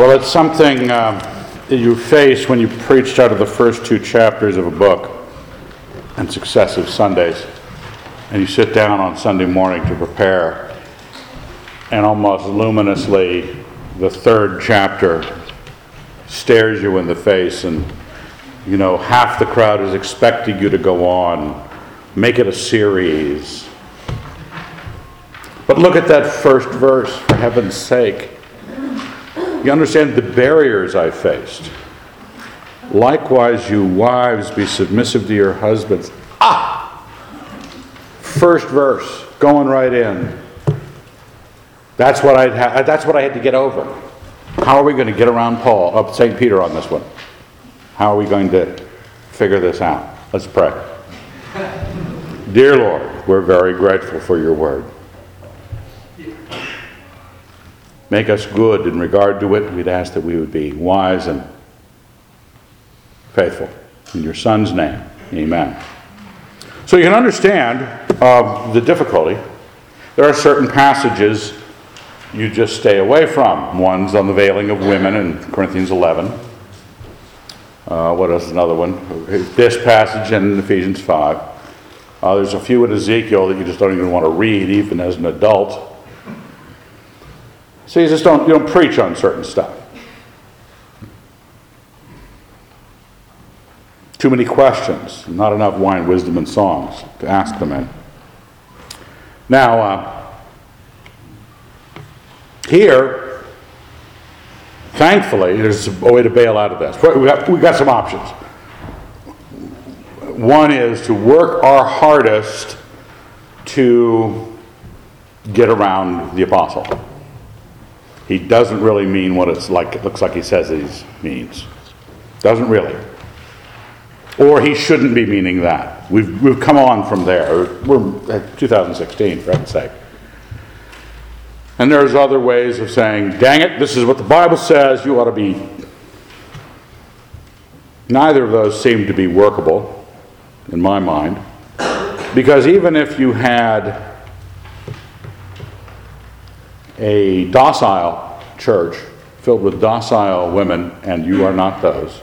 Well, it's something um, that you face when you preach out of the first two chapters of a book and successive Sundays, and you sit down on Sunday morning to prepare, and almost luminously, the third chapter stares you in the face, and you know, half the crowd is expecting you to go on, make it a series. But look at that first verse, for heaven's sake. You understand the barriers I faced. Likewise, you wives, be submissive to your husbands. Ah! First verse, going right in. That's what, I'd ha- that's what I had to get over. How are we going to get around Paul, up St. Peter on this one? How are we going to figure this out? Let's pray. Dear Lord, we're very grateful for your word. Make us good in regard to it. We'd ask that we would be wise and faithful. In your Son's name, amen. So you can understand uh, the difficulty. There are certain passages you just stay away from. One's on the veiling of women in Corinthians 11. Uh, what is another one? This passage in Ephesians 5. Uh, there's a few in Ezekiel that you just don't even want to read, even as an adult. So you just don't, you don't preach on certain stuff. Too many questions, not enough wine, wisdom, and songs to ask them in. Now, uh, here, thankfully, there's a way to bail out of this. We got, we got some options. One is to work our hardest to get around the apostle he doesn't really mean what it's like it looks like he says he means. Doesn't really. Or he shouldn't be meaning that. We've, we've come on from there. We're at 2016, for heaven's sake. And there's other ways of saying, dang it, this is what the Bible says, you ought to be. Neither of those seem to be workable, in my mind. Because even if you had a docile church filled with docile women, and you are not those.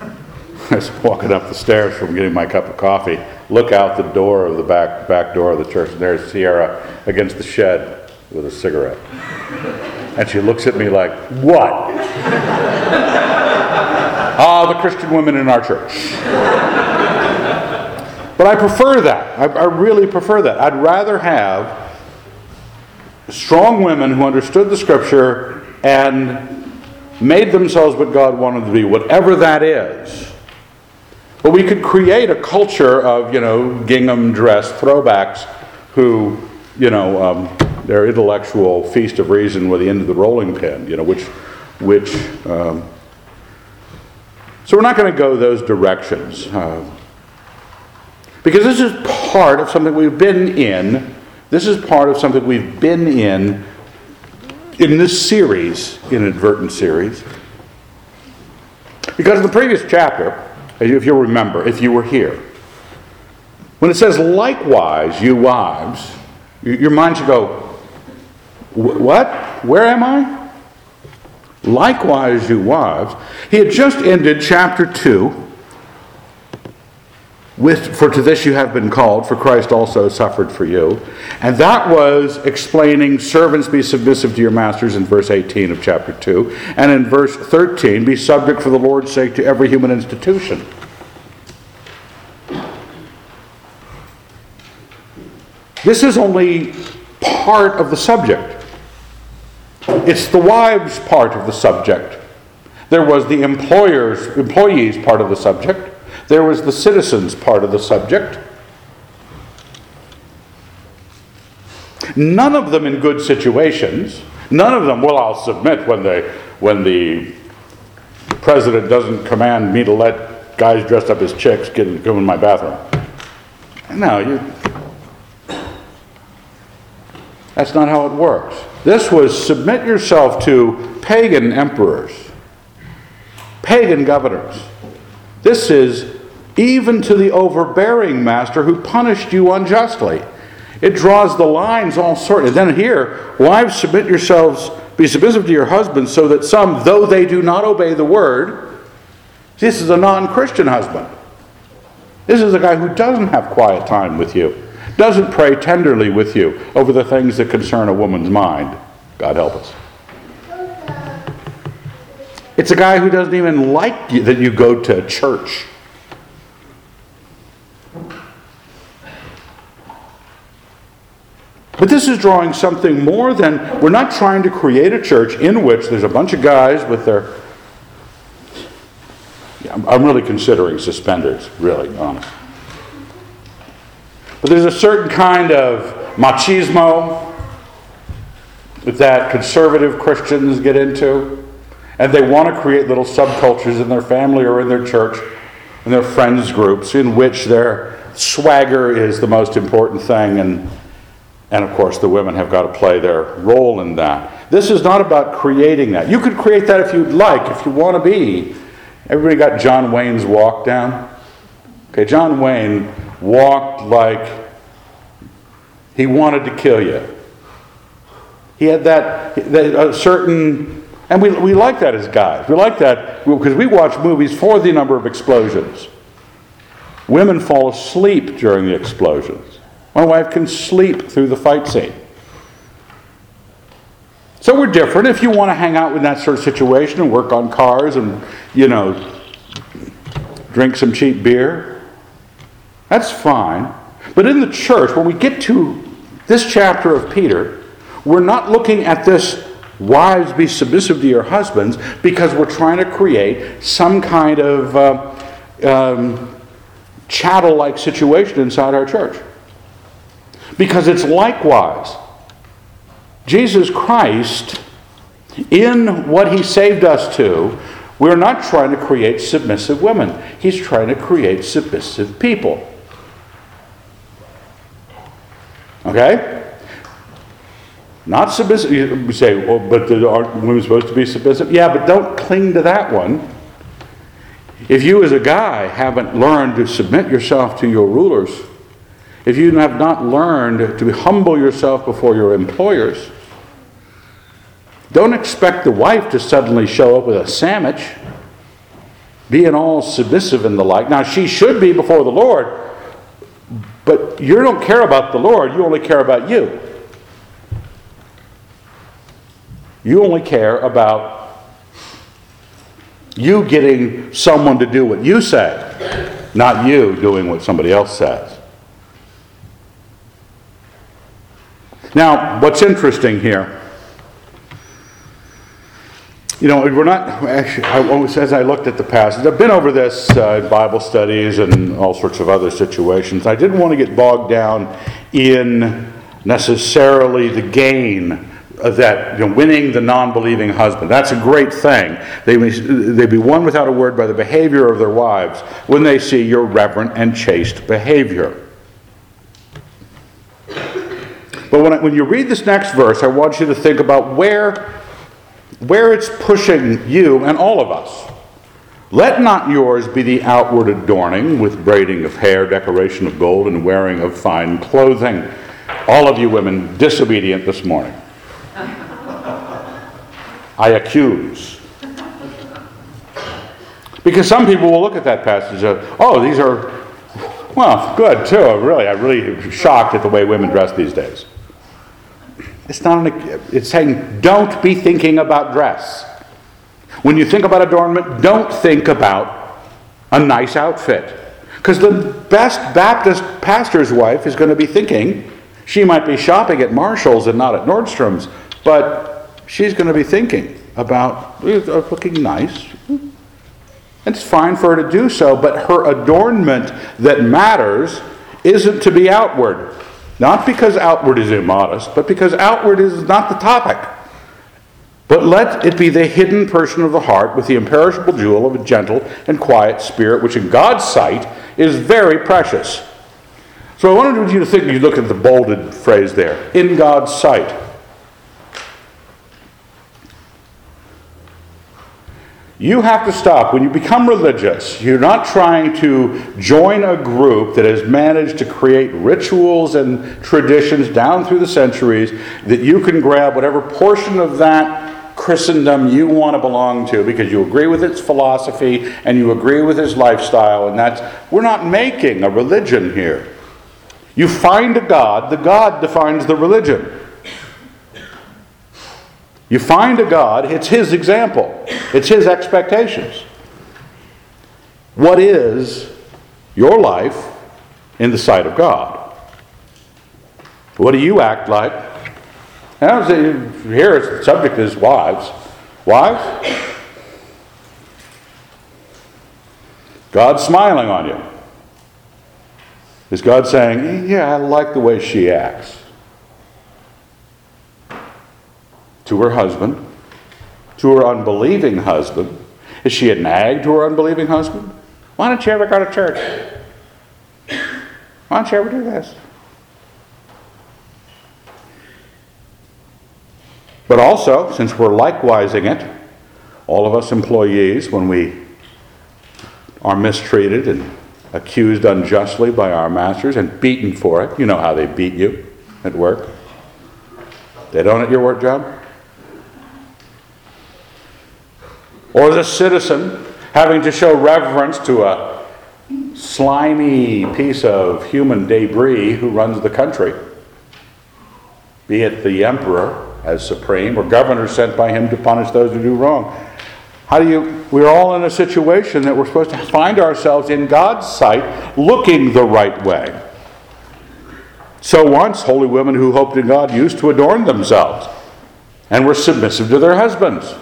I was walking up the stairs from getting my cup of coffee, look out the door of the back, back door of the church, and there's Sierra against the shed with a cigarette. And she looks at me like, What? Ah, the Christian women in our church. But I prefer that. I, I really prefer that. I'd rather have strong women who understood the scripture and made themselves what God wanted them to be, whatever that is. But we could create a culture of, you know, gingham dress throwbacks who, you know, um, their intellectual feast of reason with the end of the rolling pin, you know, which, which, um, so we're not going to go those directions. Uh, because this is part of something we've been in this is part of something we've been in in this series, inadvertent series. Because in the previous chapter, if you'll remember, if you were here, when it says, likewise, you wives, your mind should go, what? Where am I? Likewise, you wives. He had just ended chapter 2 with, for to this you have been called, for Christ also suffered for you. And that was explaining servants be submissive to your masters in verse 18 of chapter 2. And in verse 13, be subject for the Lord's sake to every human institution. This is only part of the subject. It's the wives' part of the subject. There was the employers, employees part of the subject. There was the citizens part of the subject. None of them in good situations. None of them, well, I'll submit when, they, when the president doesn't command me to let guys dressed up as chicks get, go in my bathroom. No, you. That's not how it works. This was submit yourself to pagan emperors, pagan governors. This is even to the overbearing master who punished you unjustly. It draws the lines all sorts. And then here, wives, submit yourselves be submissive to your husband, so that some, though they do not obey the word, this is a non Christian husband. This is a guy who doesn't have quiet time with you, doesn't pray tenderly with you over the things that concern a woman's mind. God help us. It's a guy who doesn't even like you, that you go to church. But this is drawing something more than we're not trying to create a church in which there's a bunch of guys with their. Yeah, I'm really considering suspenders, really, honest. But there's a certain kind of machismo that conservative Christians get into. And they want to create little subcultures in their family or in their church, in their friends groups, in which their swagger is the most important thing. And, and of course, the women have got to play their role in that. This is not about creating that. You could create that if you'd like, if you want to be. Everybody got John Wayne's walk down? Okay, John Wayne walked like he wanted to kill you. He had that, that a certain, and we, we like that as guys. We like that because we watch movies for the number of explosions. Women fall asleep during the explosions. My wife can sleep through the fight scene. So we're different. If you want to hang out with that sort of situation and work on cars and, you know, drink some cheap beer, that's fine. But in the church, when we get to this chapter of Peter, we're not looking at this wives be submissive to your husbands because we're trying to create some kind of uh, um, chattel like situation inside our church. Because it's likewise. Jesus Christ, in what he saved us to, we're not trying to create submissive women. He's trying to create submissive people. Okay? Not submissive. You say, well, but aren't women supposed to be submissive? Yeah, but don't cling to that one. If you, as a guy, haven't learned to submit yourself to your rulers, if you have not learned to humble yourself before your employers, don't expect the wife to suddenly show up with a sandwich, being all submissive and the like. Now, she should be before the Lord, but you don't care about the Lord, you only care about you. You only care about you getting someone to do what you say, not you doing what somebody else says. Now, what's interesting here, you know, we're not, actually, I as I looked at the passage, I've been over this uh, in Bible studies and all sorts of other situations. I didn't want to get bogged down in necessarily the gain that you know, winning the non-believing husband. That's a great thing. They they be won without a word by the behavior of their wives when they see your reverent and chaste behavior. But when, I, when you read this next verse i want you to think about where where it's pushing you and all of us. Let not yours be the outward adorning with braiding of hair decoration of gold and wearing of fine clothing. All of you women disobedient this morning I accuse. Because some people will look at that passage and oh, these are, well, good too. Really, I'm really shocked at the way women dress these days. It's not an, it's saying don't be thinking about dress. When you think about adornment, don't think about a nice outfit. Because the best Baptist pastor's wife is going to be thinking, she might be shopping at Marshall's and not at Nordstrom's, but she's going to be thinking about looking nice. It's fine for her to do so, but her adornment that matters isn't to be outward. Not because outward is immodest, but because outward is not the topic. But let it be the hidden person of the heart with the imperishable jewel of a gentle and quiet spirit, which in God's sight is very precious. So I wanted you to think, you look at the bolded phrase there, in God's sight. You have to stop. When you become religious, you're not trying to join a group that has managed to create rituals and traditions down through the centuries that you can grab whatever portion of that Christendom you want to belong to because you agree with its philosophy and you agree with its lifestyle, and that's, we're not making a religion here. You find a God, the God defines the religion. You find a God, it's His example, it's His expectations. What is your life in the sight of God? What do you act like? And here the subject is wives. Wives? God's smiling on you. Is God saying, Yeah, I like the way she acts? To her husband, to her unbelieving husband. Is she a nag to her unbelieving husband? Why don't you ever go to church? Why don't you ever do this? But also, since we're likewising it, all of us employees, when we are mistreated and accused unjustly by our masters and beaten for it, you know how they beat you at work. They don't at your work job? Or the citizen having to show reverence to a slimy piece of human debris who runs the country, be it the emperor as supreme or governors sent by him to punish those who do wrong. How do you, we're all in a situation that we're supposed to find ourselves in God's sight looking the right way. So once, holy women who hoped in God used to adorn themselves and were submissive to their husbands.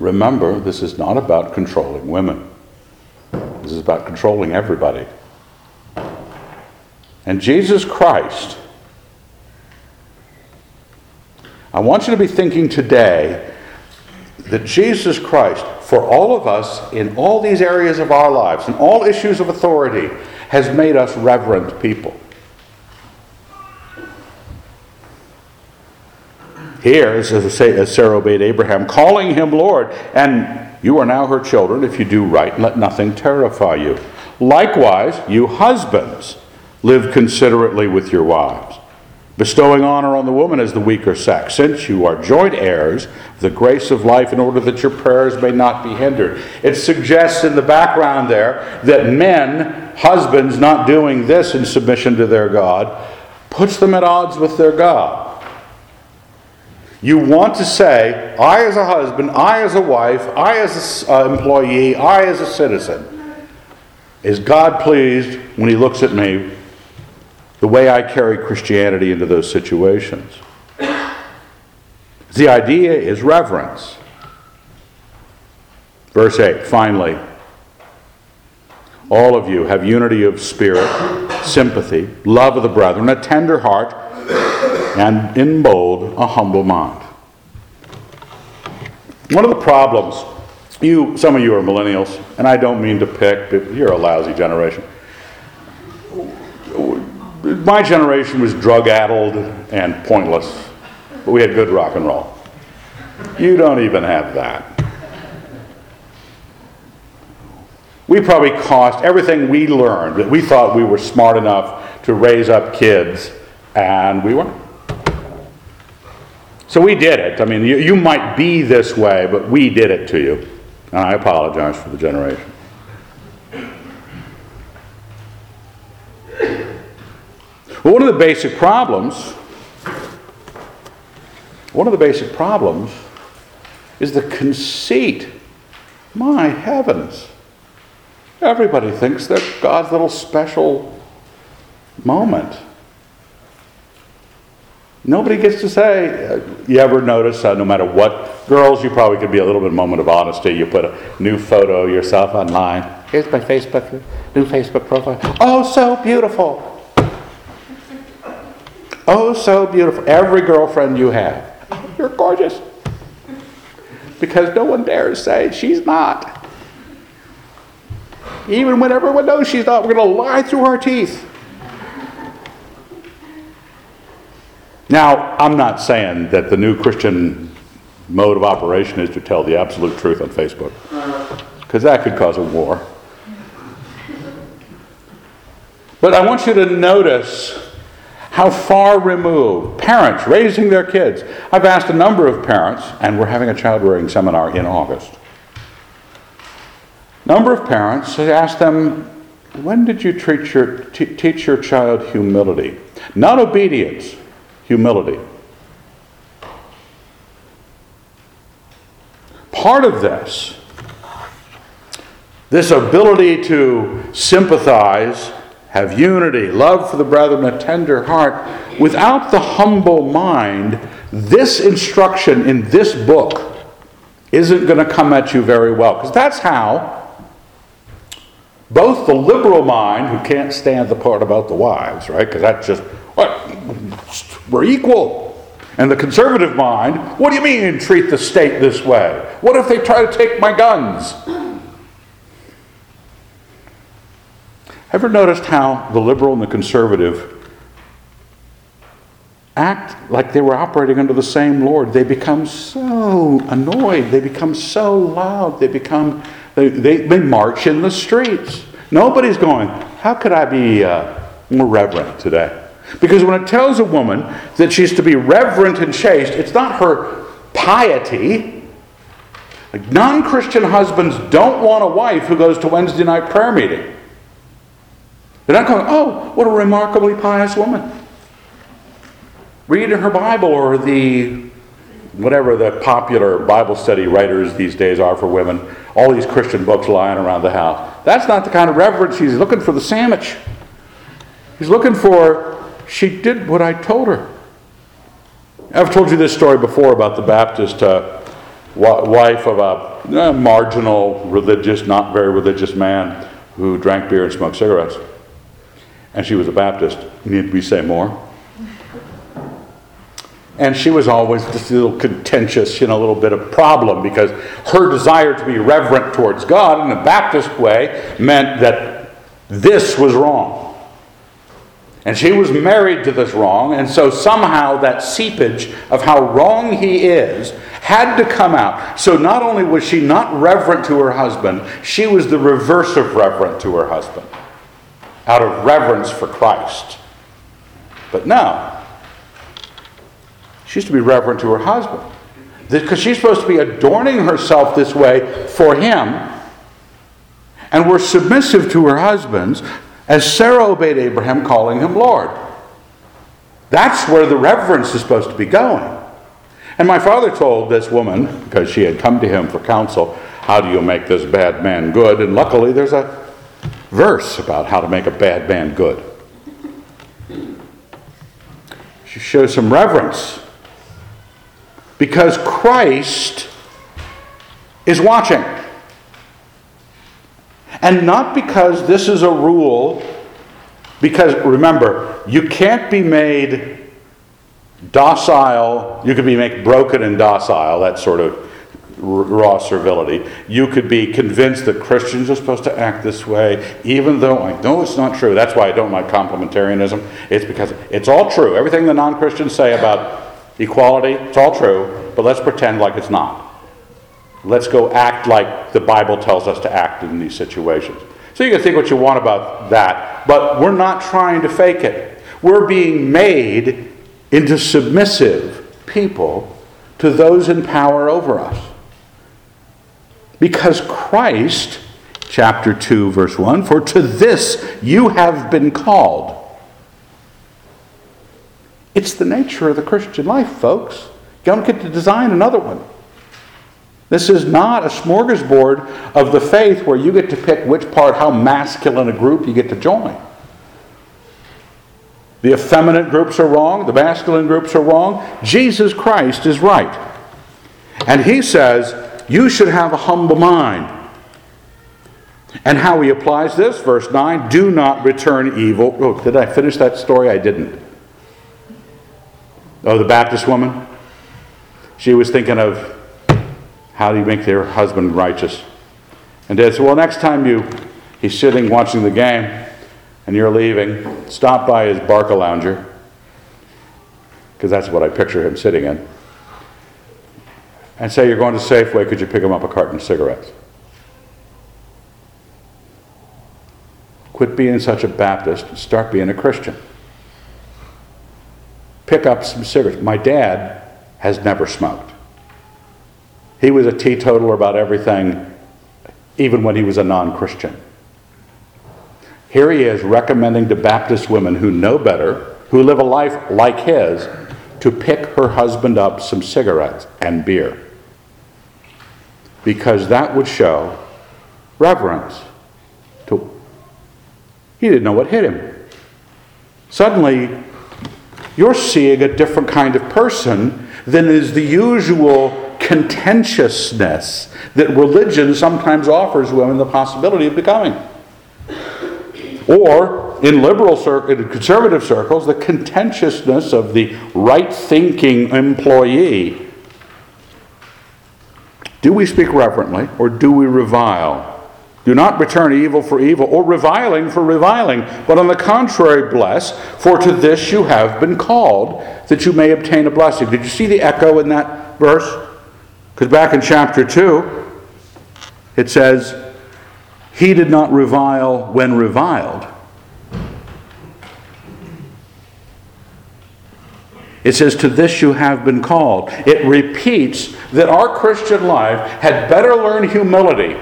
Remember, this is not about controlling women, this is about controlling everybody. And Jesus Christ, I want you to be thinking today that Jesus Christ, for all of us in all these areas of our lives, in all issues of authority, has made us reverent people. Here, as, Sarah obeyed Abraham, calling him Lord, and you are now her children if you do right, let nothing terrify you. Likewise, you husbands, live considerately with your wives, bestowing honor on the woman as the weaker sex, since you are joint heirs of the grace of life, in order that your prayers may not be hindered. It suggests in the background there that men, husbands, not doing this in submission to their God, puts them at odds with their God. You want to say, I as a husband, I as a wife, I as an uh, employee, I as a citizen, is God pleased when He looks at me the way I carry Christianity into those situations? The idea is reverence. Verse 8, finally, all of you have unity of spirit, sympathy, love of the brethren, a tender heart and in bold, a humble mind. One of the problems, you, some of you are millennials, and I don't mean to pick, but you're a lousy generation. My generation was drug addled and pointless, but we had good rock and roll. You don't even have that. We probably cost everything we learned that we thought we were smart enough to raise up kids, and we weren't. So we did it. I mean, you, you might be this way, but we did it to you. And I apologize for the generation. Well, one of the basic problems, one of the basic problems is the conceit. My heavens. Everybody thinks they're God's little special moment. Nobody gets to say. Uh, you ever notice, uh, no matter what, girls, you probably could be a little bit moment of honesty. You put a new photo of yourself online. Here's my Facebook, new Facebook profile. Oh, so beautiful. Oh, so beautiful. Every girlfriend you have. Oh, you're gorgeous. Because no one dares say she's not. Even when everyone knows she's not, we're going to lie through our teeth. Now, I'm not saying that the new Christian mode of operation is to tell the absolute truth on Facebook, because that could cause a war. But I want you to notice How far removed? Parents raising their kids. I've asked a number of parents, and we're having a child rearing seminar in August. Number of parents, I asked them, when did you your, t- teach your child humility? Not obedience, humility. Part of this, this ability to sympathize, have unity, love for the brethren, a tender heart, without the humble mind, this instruction in this book isn't going to come at you very well. Because that's how both the liberal mind, who can't stand the part about the wives, right? Because that's just? We're equal. And the conservative mind, what do you mean treat the state this way? What if they try to take my guns? Ever noticed how the liberal and the conservative act like they were operating under the same Lord? They become so annoyed, they become so loud, they become, they, they, they march in the streets. Nobody's going, how could I be uh, more reverent today? Because when it tells a woman that she's to be reverent and chaste, it's not her piety. Like non Christian husbands don't want a wife who goes to Wednesday night prayer meeting. They're not going, oh, what a remarkably pious woman. Reading her Bible or the whatever the popular Bible study writers these days are for women, all these Christian books lying around the house. That's not the kind of reverence he's looking for the sandwich. He's looking for she did what I told her. I've told you this story before about the Baptist uh, wife of a uh, marginal, religious, not very religious man who drank beer and smoked cigarettes. And she was a Baptist. Need we say more? And she was always just a little contentious, you know, a little bit of problem because her desire to be reverent towards God in a Baptist way meant that this was wrong. And she was married to this wrong, and so somehow that seepage of how wrong he is had to come out. So not only was she not reverent to her husband, she was the reverse of reverent to her husband, out of reverence for Christ. But now, she's to be reverent to her husband. Because she's supposed to be adorning herself this way for him, and we're submissive to her husbands as Sarah obeyed Abraham, calling him Lord. That's where the reverence is supposed to be going. And my father told this woman, because she had come to him for counsel, how do you make this bad man good? And luckily, there's a verse about how to make a bad man good. She shows some reverence because Christ is watching. And not because this is a rule, because remember, you can't be made docile, you could be made broken and docile, that sort of raw servility. You could be convinced that Christians are supposed to act this way, even though I know it's not true. That's why I don't like complementarianism. It's because it's all true. Everything the non Christians say about equality, it's all true, but let's pretend like it's not. Let's go act like the Bible tells us to act in these situations. So you can think what you want about that, but we're not trying to fake it. We're being made into submissive people to those in power over us. Because Christ, chapter 2, verse 1, for to this you have been called. It's the nature of the Christian life, folks. You don't get to design another one. This is not a smorgasbord of the faith where you get to pick which part, how masculine a group you get to join. The effeminate groups are wrong, the masculine groups are wrong. Jesus Christ is right. And he says, You should have a humble mind. And how he applies this, verse 9 do not return evil. Oh, did I finish that story? I didn't. Oh, the Baptist woman? She was thinking of how do you make their husband righteous? And Dad said, Well, next time you he's sitting watching the game and you're leaving, stop by his Barcalounger, because that's what I picture him sitting in, and say, You're going to Safeway, could you pick him up a carton of cigarettes? Quit being such a Baptist, and start being a Christian. pick up some cigarettes. My dad has never smoked. He was a teetotaler about everything, even when he was a non Christian. Here he is recommending to Baptist women who know better, who live a life like his, to pick her husband up some cigarettes and beer. Because that would show reverence. To, he didn't know what hit him. Suddenly, you're seeing a different kind of person than is the usual contentiousness that religion sometimes offers women the possibility of becoming. Or, in liberal circles, in conservative circles, the contentiousness of the right thinking employee. Do we speak reverently or do we revile? Do not return evil for evil or reviling for reviling, but on the contrary, bless, for to this you have been called, that you may obtain a blessing. Did you see the echo in that verse? Because back in chapter 2, it says, He did not revile when reviled. It says, To this you have been called. It repeats that our Christian life had better learn humility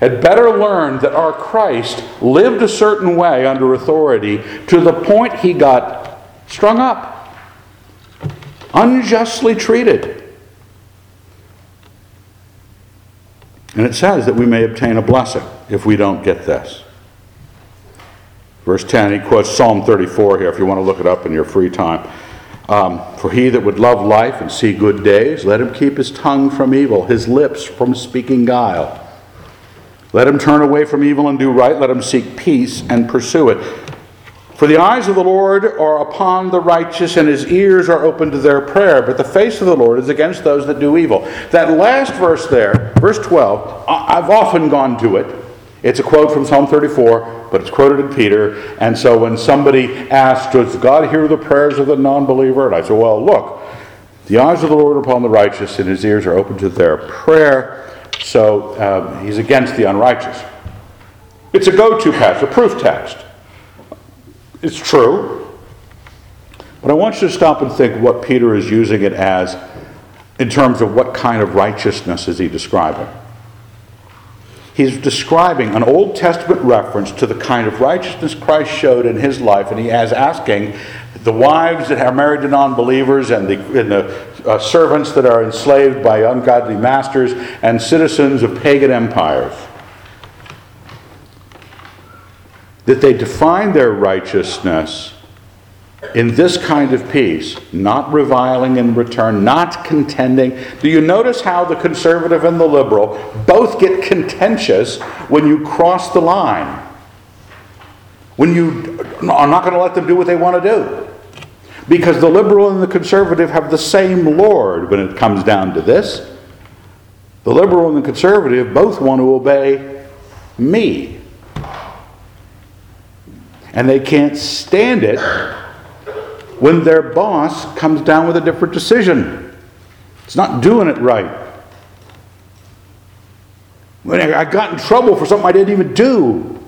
had better learn that our Christ lived a certain way under authority to the point he got strung up, unjustly treated. And it says that we may obtain a blessing if we don't get this. Verse 10, he quotes Psalm 34 here if you want to look it up in your free time. Um, For he that would love life and see good days, let him keep his tongue from evil, his lips from speaking guile. Let him turn away from evil and do right. Let him seek peace and pursue it. For the eyes of the Lord are upon the righteous, and his ears are open to their prayer. But the face of the Lord is against those that do evil. That last verse there, verse 12, I've often gone to it. It's a quote from Psalm 34, but it's quoted in Peter. And so when somebody asks, Does God hear the prayers of the non believer? And I say, Well, look, the eyes of the Lord are upon the righteous, and his ears are open to their prayer. So uh, he's against the unrighteous. It's a go to passage, a proof text. It's true. But I want you to stop and think what Peter is using it as in terms of what kind of righteousness is he describing. He's describing an Old Testament reference to the kind of righteousness Christ showed in his life, and he is asking the wives that are married to non believers and the, and the uh, servants that are enslaved by ungodly masters and citizens of pagan empires. That they define their righteousness in this kind of peace, not reviling in return, not contending. Do you notice how the conservative and the liberal both get contentious when you cross the line? When you are not going to let them do what they want to do. Because the liberal and the conservative have the same Lord when it comes down to this. The liberal and the conservative both want to obey me. And they can't stand it when their boss comes down with a different decision. It's not doing it right. When I got in trouble for something I didn't even do.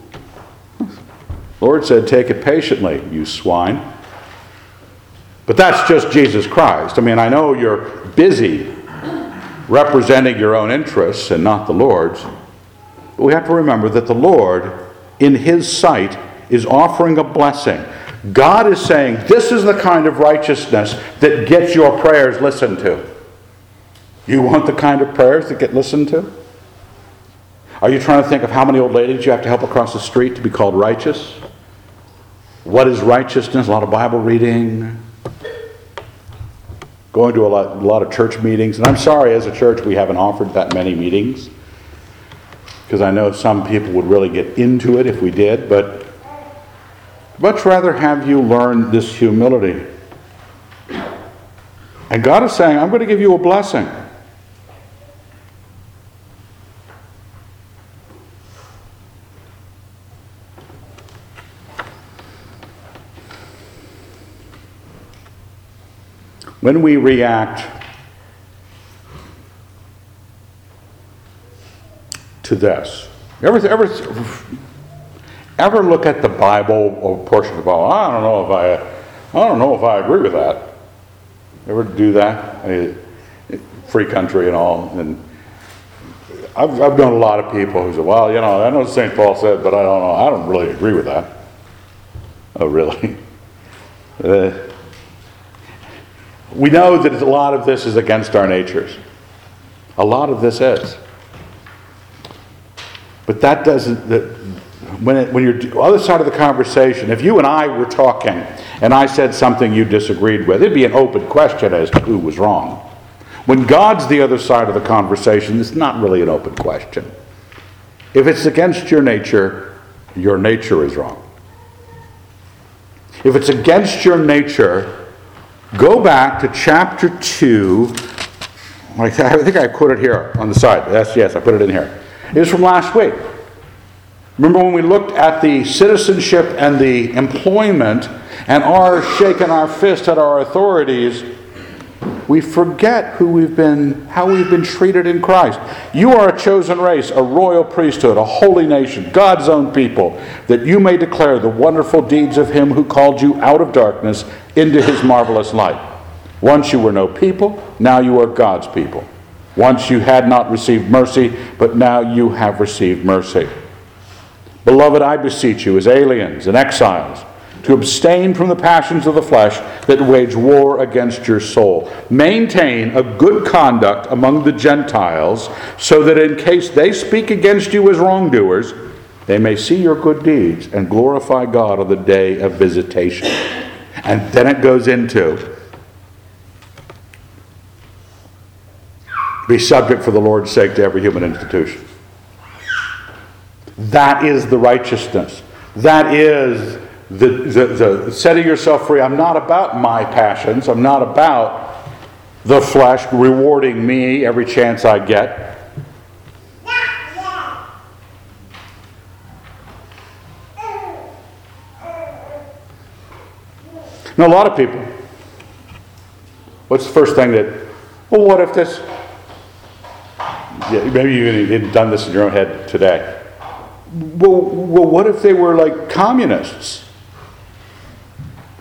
Lord said, Take it patiently, you swine. But that's just Jesus Christ. I mean, I know you're busy representing your own interests and not the Lord's. But we have to remember that the Lord, in His sight, is offering a blessing. God is saying, This is the kind of righteousness that gets your prayers listened to. You want the kind of prayers that get listened to? Are you trying to think of how many old ladies you have to help across the street to be called righteous? What is righteousness? A lot of Bible reading, going to a lot, a lot of church meetings. And I'm sorry, as a church, we haven't offered that many meetings because I know some people would really get into it if we did, but much rather have you learn this humility. And God is saying, I'm going to give you a blessing. When we react to this, ever, ever, ever look at the Bible or portion of the Bible? I don't know if I, I don't know if I agree with that. Ever do that? I free country and all. And I've, I've known a lot of people who say, well, you know, I know St. Paul said, but I don't know. I don't really agree with that. Oh, really? Uh, we know that a lot of this is against our natures. A lot of this is. But that doesn't, that, when, it, when you're other side of the conversation, if you and I were talking and I said something you disagreed with, it'd be an open question as to who was wrong. When God's the other side of the conversation, it's not really an open question. If it's against your nature, your nature is wrong. If it's against your nature, go back to chapter 2. I think I put it here on the side. That's yes, I put it in here. It was from last week. Remember when we looked at the citizenship and the employment and our shaking our fist at our authorities we forget who we've been, how we've been treated in Christ. You are a chosen race, a royal priesthood, a holy nation, God's own people, that you may declare the wonderful deeds of Him who called you out of darkness into His marvelous light. Once you were no people, now you are God's people. Once you had not received mercy, but now you have received mercy. Beloved, I beseech you, as aliens and exiles, to abstain from the passions of the flesh that wage war against your soul. Maintain a good conduct among the Gentiles, so that in case they speak against you as wrongdoers, they may see your good deeds and glorify God on the day of visitation. And then it goes into be subject for the Lord's sake to every human institution. That is the righteousness. That is the, the, the setting yourself free. I'm not about my passions. I'm not about the flesh rewarding me every chance I get. Now, a lot of people, what's the first thing that, well, what if this, yeah, maybe you even done this in your own head today. Well, well, what if they were like communists?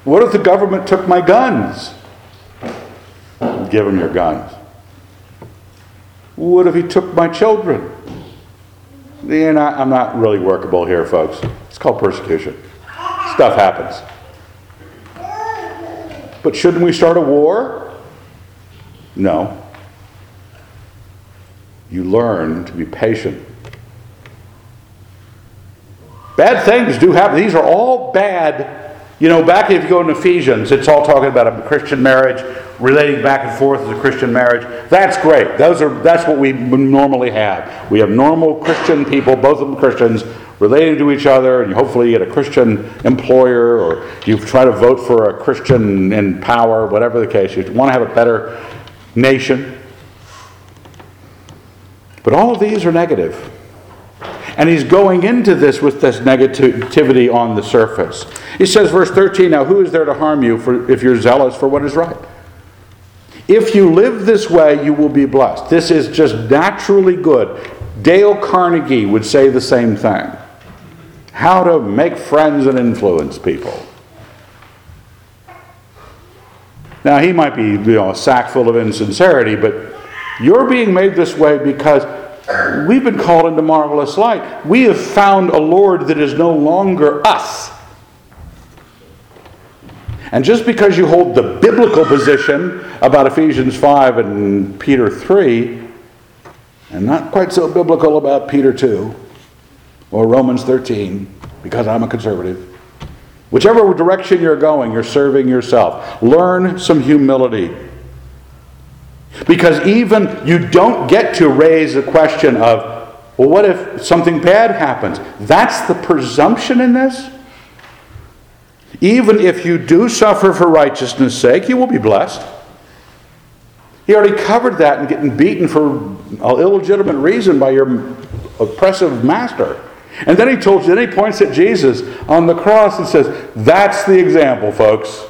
What if the government took my guns? Give them your guns. What if he took my children? Not, I'm not really workable here, folks. It's called persecution. Stuff happens. But shouldn't we start a war? No. You learn to be patient. Bad things do happen. These are all bad you know, back if you go in Ephesians, it's all talking about a Christian marriage, relating back and forth as a Christian marriage. That's great. Those are that's what we normally have. We have normal Christian people, both of them Christians, relating to each other, and hopefully you get a Christian employer, or you try to vote for a Christian in power, whatever the case. You want to have a better nation. But all of these are negative. And he's going into this with this negativity on the surface. He says, verse 13, Now who is there to harm you for, if you're zealous for what is right? If you live this way, you will be blessed. This is just naturally good. Dale Carnegie would say the same thing how to make friends and influence people. Now, he might be you know, a sack full of insincerity, but you're being made this way because We've been called into marvelous light. We have found a Lord that is no longer us. And just because you hold the biblical position about Ephesians 5 and Peter 3, and not quite so biblical about Peter 2 or Romans 13, because I'm a conservative, whichever direction you're going, you're serving yourself. Learn some humility. Because even you don't get to raise the question of, well, what if something bad happens? That's the presumption in this. Even if you do suffer for righteousness' sake, you will be blessed. He already covered that in getting beaten for an illegitimate reason by your oppressive master. And then he told you, then he points at Jesus on the cross and says, That's the example, folks.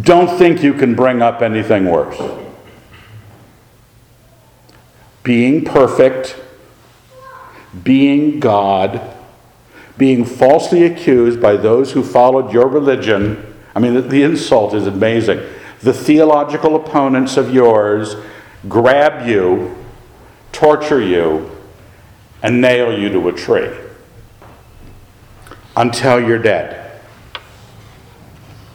Don't think you can bring up anything worse. Being perfect, being God, being falsely accused by those who followed your religion. I mean, the, the insult is amazing. the theological opponents of yours grab you, torture you, and nail you to a tree until you're dead.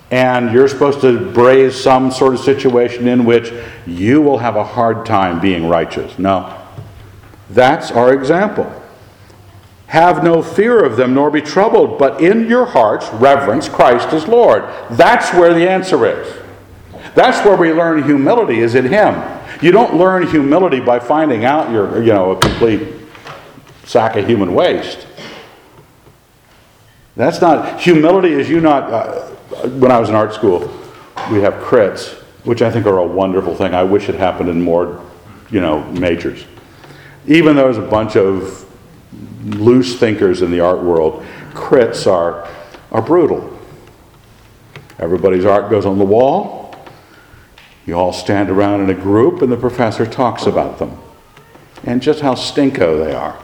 And you're supposed to braze some sort of situation in which you will have a hard time being righteous. No. That's our example. Have no fear of them, nor be troubled, but in your hearts reverence Christ as Lord. That's where the answer is. That's where we learn humility is in Him. You don't learn humility by finding out you're, you know, a complete sack of human waste. That's not humility. Is you not? Uh, when I was in art school, we have crits, which I think are a wonderful thing. I wish it happened in more, you know, majors. Even though there's a bunch of loose thinkers in the art world, crits are are brutal. Everybody's art goes on the wall. You all stand around in a group, and the professor talks about them and just how stinko they are.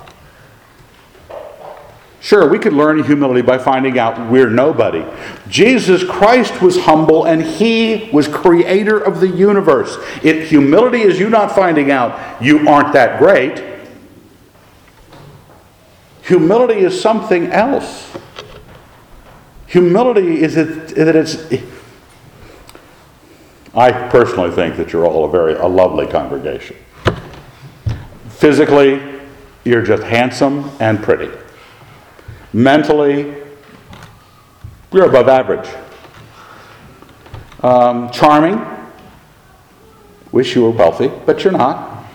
Sure, we could learn humility by finding out we're nobody. Jesus Christ was humble and he was creator of the universe. It, humility is you not finding out you aren't that great. Humility is something else. Humility is that it's I personally think that you're all a very a lovely congregation. Physically, you're just handsome and pretty. Mentally, you're above average. Um, charming. Wish you were wealthy, but you're not.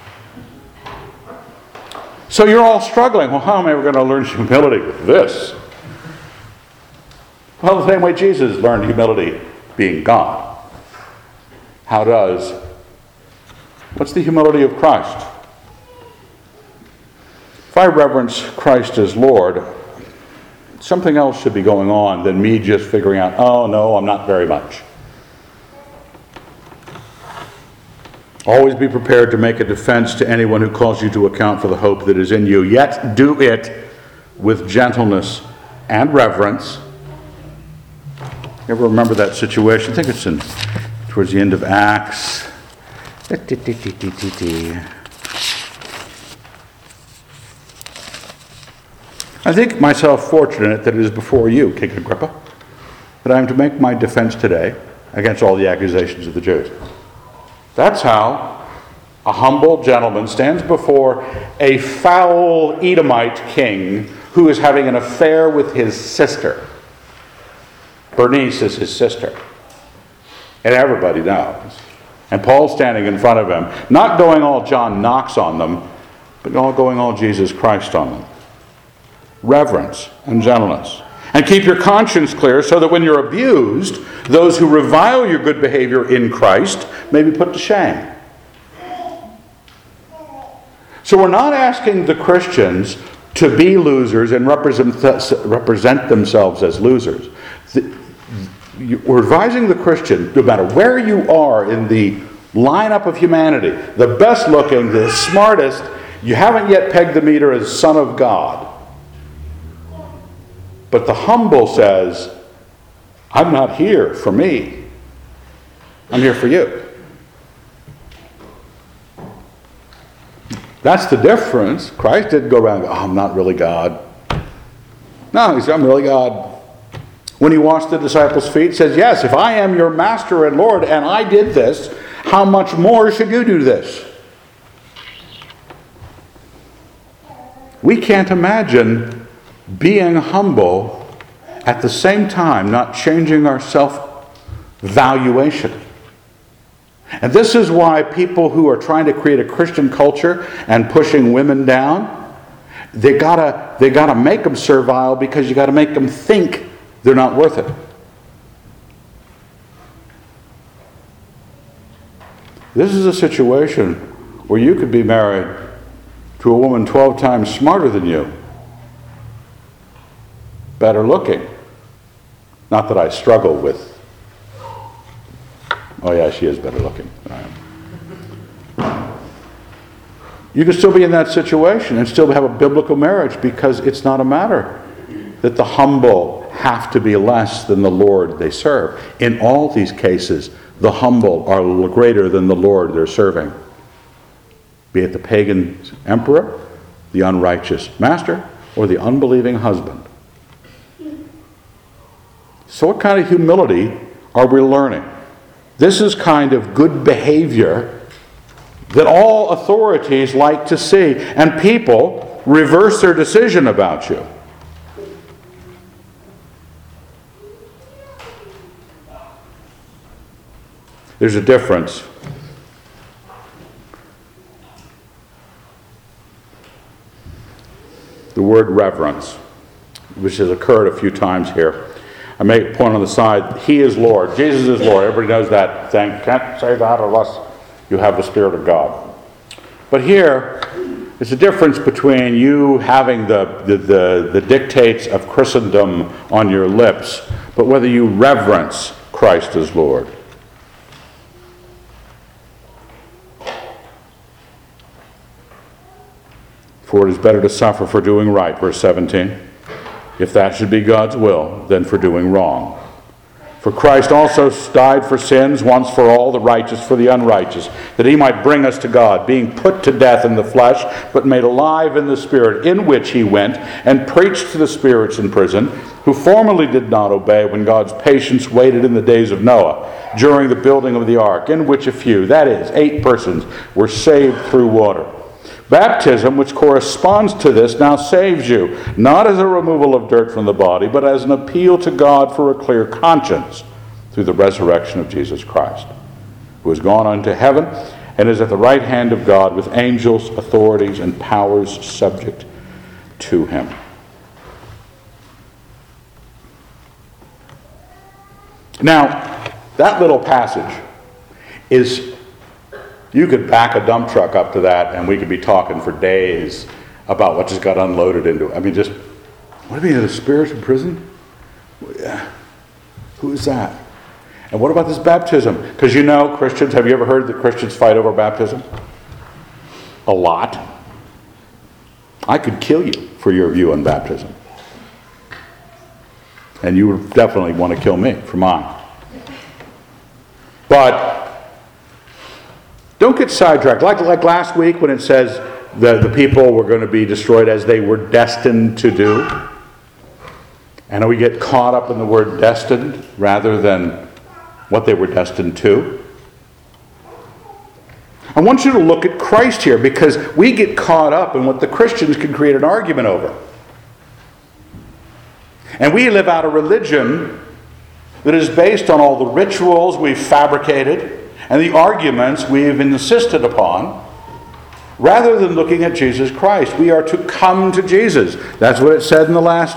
So you're all struggling. Well, how am I ever going to learn humility with this? Well, the same way Jesus learned humility being God. How does? What's the humility of Christ? If I reverence Christ as Lord, something else should be going on than me just figuring out, oh no, I'm not very much. Always be prepared to make a defense to anyone who calls you to account for the hope that is in you, yet do it with gentleness and reverence. You ever remember that situation? I think it's in towards the end of Acts. I think myself fortunate that it is before you, King Agrippa, that I am to make my defense today against all the accusations of the Jews. That's how a humble gentleman stands before a foul Edomite king who is having an affair with his sister. Bernice is his sister. And everybody knows. And Paul's standing in front of him, not going all John Knox on them, but all going all Jesus Christ on them. Reverence and gentleness. And keep your conscience clear so that when you're abused, those who revile your good behavior in Christ may be put to shame. So we're not asking the Christians to be losers and represent, represent themselves as losers we're advising the Christian, no matter where you are in the lineup of humanity, the best looking, the smartest, you haven't yet pegged the meter as Son of God. But the humble says, I'm not here for me, I'm here for you. That's the difference. Christ didn't go around, oh, I'm not really God. No, he said, I'm really God when he washed the disciples' feet, he says, Yes, if I am your master and Lord and I did this, how much more should you do this? We can't imagine being humble at the same time not changing our self valuation. And this is why people who are trying to create a Christian culture and pushing women down, they gotta, they gotta make them servile because you gotta make them think they're not worth it. This is a situation where you could be married to a woman 12 times smarter than you, better looking. Not that I struggle with. Oh, yeah, she is better looking than I am. You can still be in that situation and still have a biblical marriage because it's not a matter that the humble have to be less than the Lord they serve. In all these cases, the humble are greater than the Lord they're serving. Be it the pagan emperor, the unrighteous master, or the unbelieving husband. So, what kind of humility are we learning? This is kind of good behavior that all authorities like to see, and people reverse their decision about you. There's a difference. The word reverence, which has occurred a few times here. I make a point on the side, He is Lord. Jesus is Lord. Everybody knows that thing. Can't say that unless you have the Spirit of God. But here, there's a difference between you having the, the, the, the dictates of Christendom on your lips, but whether you reverence Christ as Lord. For it is better to suffer for doing right, verse 17, if that should be God's will, than for doing wrong. For Christ also died for sins once for all, the righteous for the unrighteous, that he might bring us to God, being put to death in the flesh, but made alive in the Spirit, in which he went and preached to the spirits in prison, who formerly did not obey when God's patience waited in the days of Noah, during the building of the ark, in which a few, that is, eight persons, were saved through water. Baptism, which corresponds to this, now saves you, not as a removal of dirt from the body, but as an appeal to God for a clear conscience through the resurrection of Jesus Christ, who has gone unto heaven and is at the right hand of God with angels, authorities, and powers subject to him. Now, that little passage is you could back a dump truck up to that and we could be talking for days about what just got unloaded into it. I mean, just, what do you mean, the spirits in prison? Who is that? And what about this baptism? Because you know, Christians, have you ever heard that Christians fight over baptism? A lot. I could kill you for your view on baptism. And you would definitely want to kill me for mine. But don't get sidetracked. Like, like last week when it says the, the people were going to be destroyed as they were destined to do. And we get caught up in the word destined rather than what they were destined to. I want you to look at Christ here because we get caught up in what the Christians can create an argument over. And we live out a religion that is based on all the rituals we've fabricated and the arguments we've insisted upon, rather than looking at Jesus Christ. We are to come to Jesus. That's what it said in the last,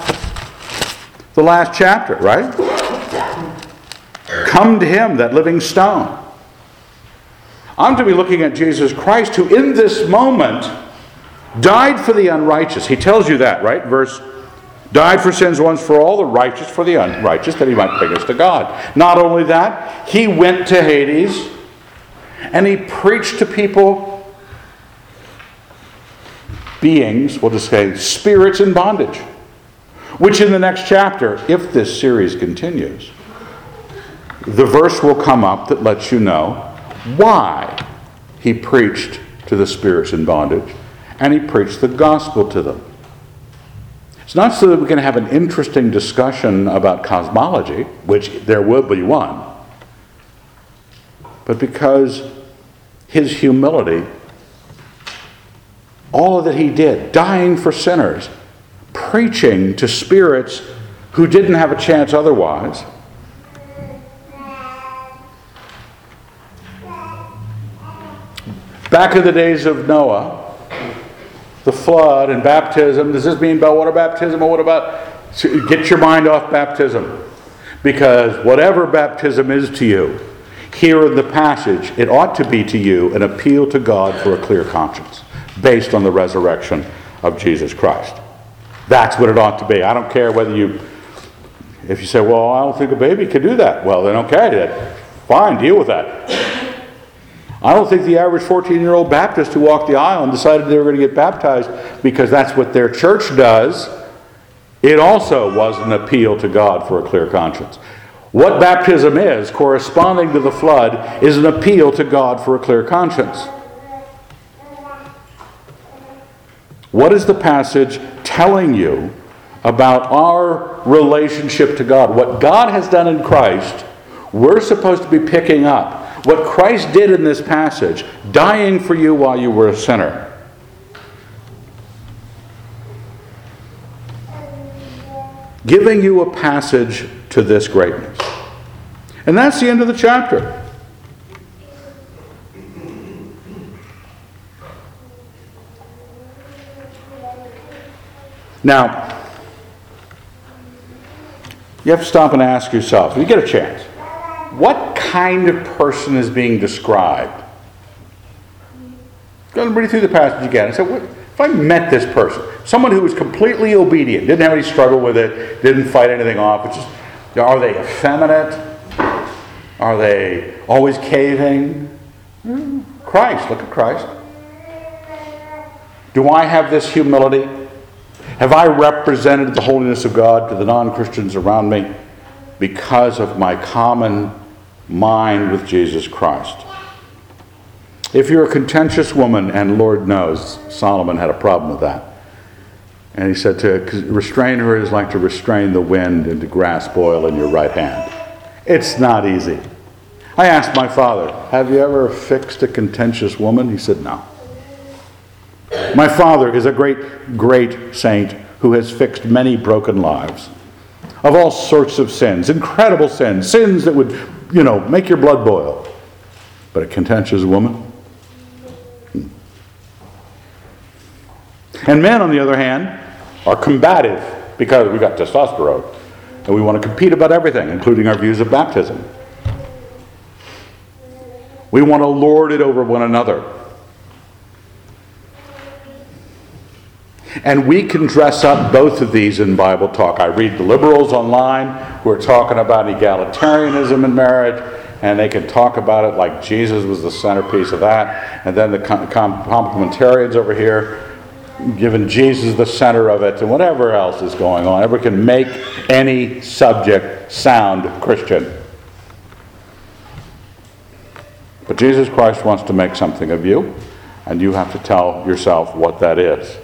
the last chapter, right? Come to him, that living stone. I'm to be looking at Jesus Christ, who in this moment died for the unrighteous. He tells you that, right? Verse died for sins once for all, the righteous for the unrighteous, that he might bring us to God. Not only that, he went to Hades and he preached to people, beings, we'll just say spirits in bondage. Which in the next chapter, if this series continues, the verse will come up that lets you know why he preached to the spirits in bondage and he preached the gospel to them. It's not so that we can have an interesting discussion about cosmology, which there will be one, but because his humility, all that he did, dying for sinners, preaching to spirits who didn't have a chance otherwise. Back in the days of Noah, the flood and baptism, does this mean about water baptism or what about get your mind off baptism? Because whatever baptism is to you, here in the passage, it ought to be to you an appeal to God for a clear conscience based on the resurrection of Jesus Christ. That's what it ought to be. I don't care whether you, if you say, well, I don't think a baby could do that. Well, then okay, then fine, deal with that. I don't think the average 14 year old Baptist who walked the aisle and decided they were going to get baptized because that's what their church does, it also was an appeal to God for a clear conscience. What baptism is, corresponding to the flood, is an appeal to God for a clear conscience. What is the passage telling you about our relationship to God? What God has done in Christ, we're supposed to be picking up. What Christ did in this passage, dying for you while you were a sinner. Giving you a passage to this greatness. And that's the end of the chapter. Now, you have to stop and ask yourself, if you get a chance, what kind of person is being described? Go and read through the passage again and say, what, if I met this person, someone who was completely obedient, didn't have any struggle with it, didn't fight anything off, but just, are they effeminate? Are they always caving? Christ, look at Christ. Do I have this humility? Have I represented the holiness of God to the non Christians around me because of my common mind with Jesus Christ? If you're a contentious woman, and Lord knows Solomon had a problem with that, and he said to restrain her is like to restrain the wind and to grasp oil in your right hand. It's not easy. I asked my father, Have you ever fixed a contentious woman? He said, No. My father is a great, great saint who has fixed many broken lives of all sorts of sins, incredible sins, sins that would, you know, make your blood boil. But a contentious woman? And men, on the other hand, are combative because we've got testosterone and we want to compete about everything, including our views of baptism. We want to lord it over one another. And we can dress up both of these in Bible talk. I read the liberals online who are talking about egalitarianism in marriage, and they can talk about it like Jesus was the centerpiece of that. And then the complementarians over here giving Jesus the center of it, and whatever else is going on. Ever can make any subject sound Christian. But Jesus Christ wants to make something of you, and you have to tell yourself what that is.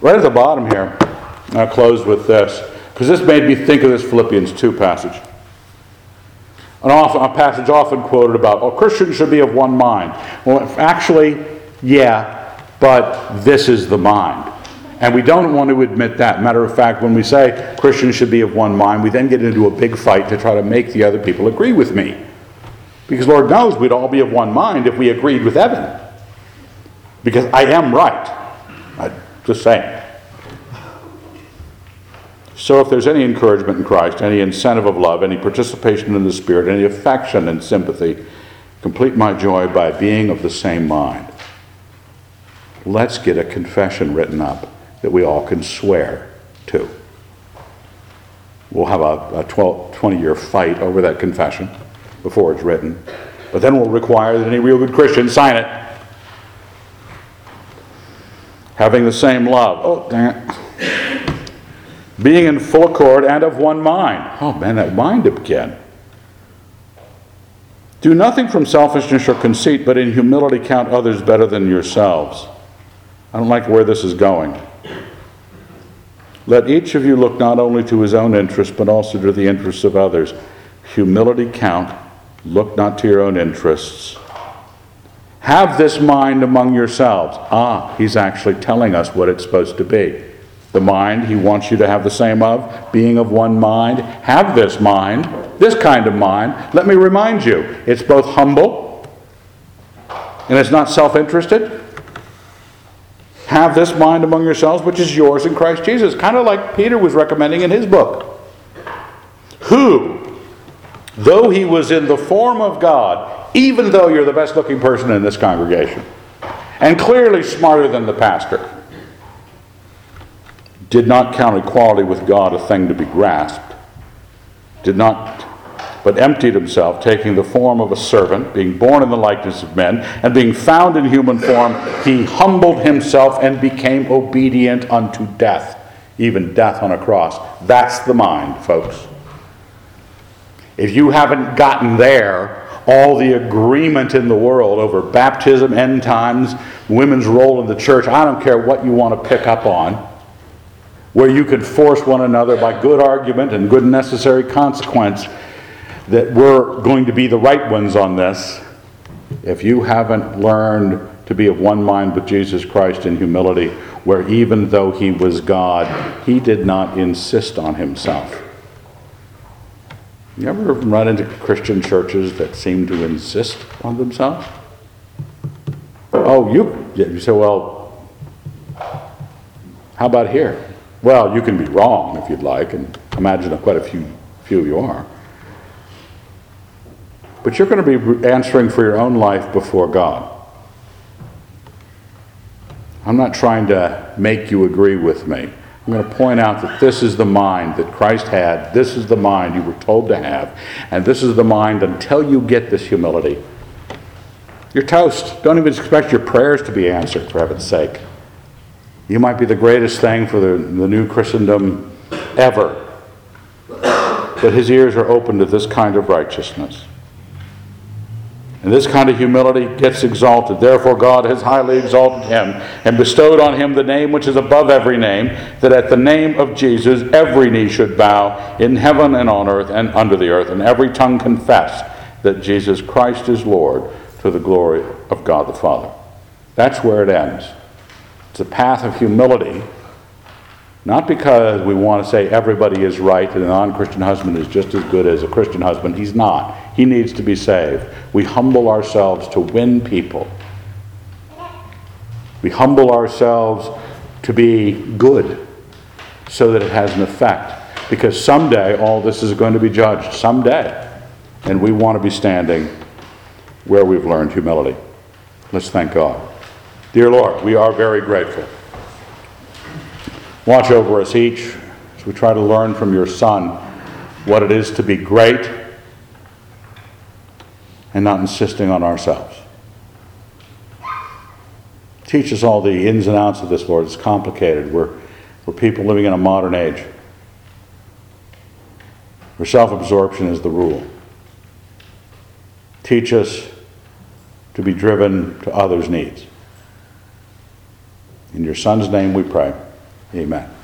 Right at the bottom here, I'll close with this, because this made me think of this Philippians 2 passage. An often, a passage often quoted about, oh, Christians should be of one mind. Well, actually, yeah, but this is the mind. And we don't want to admit that. Matter of fact, when we say Christians should be of one mind, we then get into a big fight to try to make the other people agree with me. Because Lord knows we'd all be of one mind if we agreed with Evan. Because I am right. I, just saying. So, if there's any encouragement in Christ, any incentive of love, any participation in the Spirit, any affection and sympathy, complete my joy by being of the same mind. Let's get a confession written up that we all can swear to. We'll have a, a 12, 20 year fight over that confession before it's written, but then we'll require that any real good Christian sign it having the same love. Oh, dang it. Being in full accord and of one mind. Oh, man, that mind again. Do nothing from selfishness or conceit, but in humility count others better than yourselves. I don't like where this is going. Let each of you look not only to his own interest, but also to the interests of others. Humility count. Look not to your own interests have this mind among yourselves. Ah, he's actually telling us what it's supposed to be. The mind he wants you to have the same of, being of one mind. Have this mind, this kind of mind. Let me remind you, it's both humble and it's not self interested. Have this mind among yourselves, which is yours in Christ Jesus. Kind of like Peter was recommending in his book. Who, though he was in the form of God, even though you're the best looking person in this congregation and clearly smarter than the pastor, did not count equality with God a thing to be grasped, did not, but emptied himself, taking the form of a servant, being born in the likeness of men, and being found in human form, he humbled himself and became obedient unto death, even death on a cross. That's the mind, folks. If you haven't gotten there, all the agreement in the world over baptism, end times, women's role in the church, I don't care what you want to pick up on, where you could force one another by good argument and good necessary consequence that we're going to be the right ones on this. If you haven't learned to be of one mind with Jesus Christ in humility, where even though he was God, he did not insist on himself. You ever run into Christian churches that seem to insist on themselves? Oh, you, you say, well, how about here? Well, you can be wrong if you'd like, and imagine quite a few, few you are. But you're going to be answering for your own life before God. I'm not trying to make you agree with me. I'm going to point out that this is the mind that Christ had. This is the mind you were told to have. And this is the mind until you get this humility. You're toast. Don't even expect your prayers to be answered, for heaven's sake. You might be the greatest thing for the, the new Christendom ever. But his ears are open to this kind of righteousness. And this kind of humility gets exalted. Therefore, God has highly exalted him and bestowed on him the name which is above every name, that at the name of Jesus every knee should bow in heaven and on earth and under the earth, and every tongue confess that Jesus Christ is Lord to the glory of God the Father. That's where it ends. It's a path of humility not because we want to say everybody is right and a non Christian husband is just as good as a Christian husband. He's not. He needs to be saved. We humble ourselves to win people. We humble ourselves to be good so that it has an effect. Because someday all this is going to be judged. Someday. And we want to be standing where we've learned humility. Let's thank God. Dear Lord, we are very grateful. Watch over us each as we try to learn from your Son what it is to be great and not insisting on ourselves. Teach us all the ins and outs of this, Lord. It's complicated. We're, we're people living in a modern age where self absorption is the rule. Teach us to be driven to others' needs. In your Son's name we pray. Amen.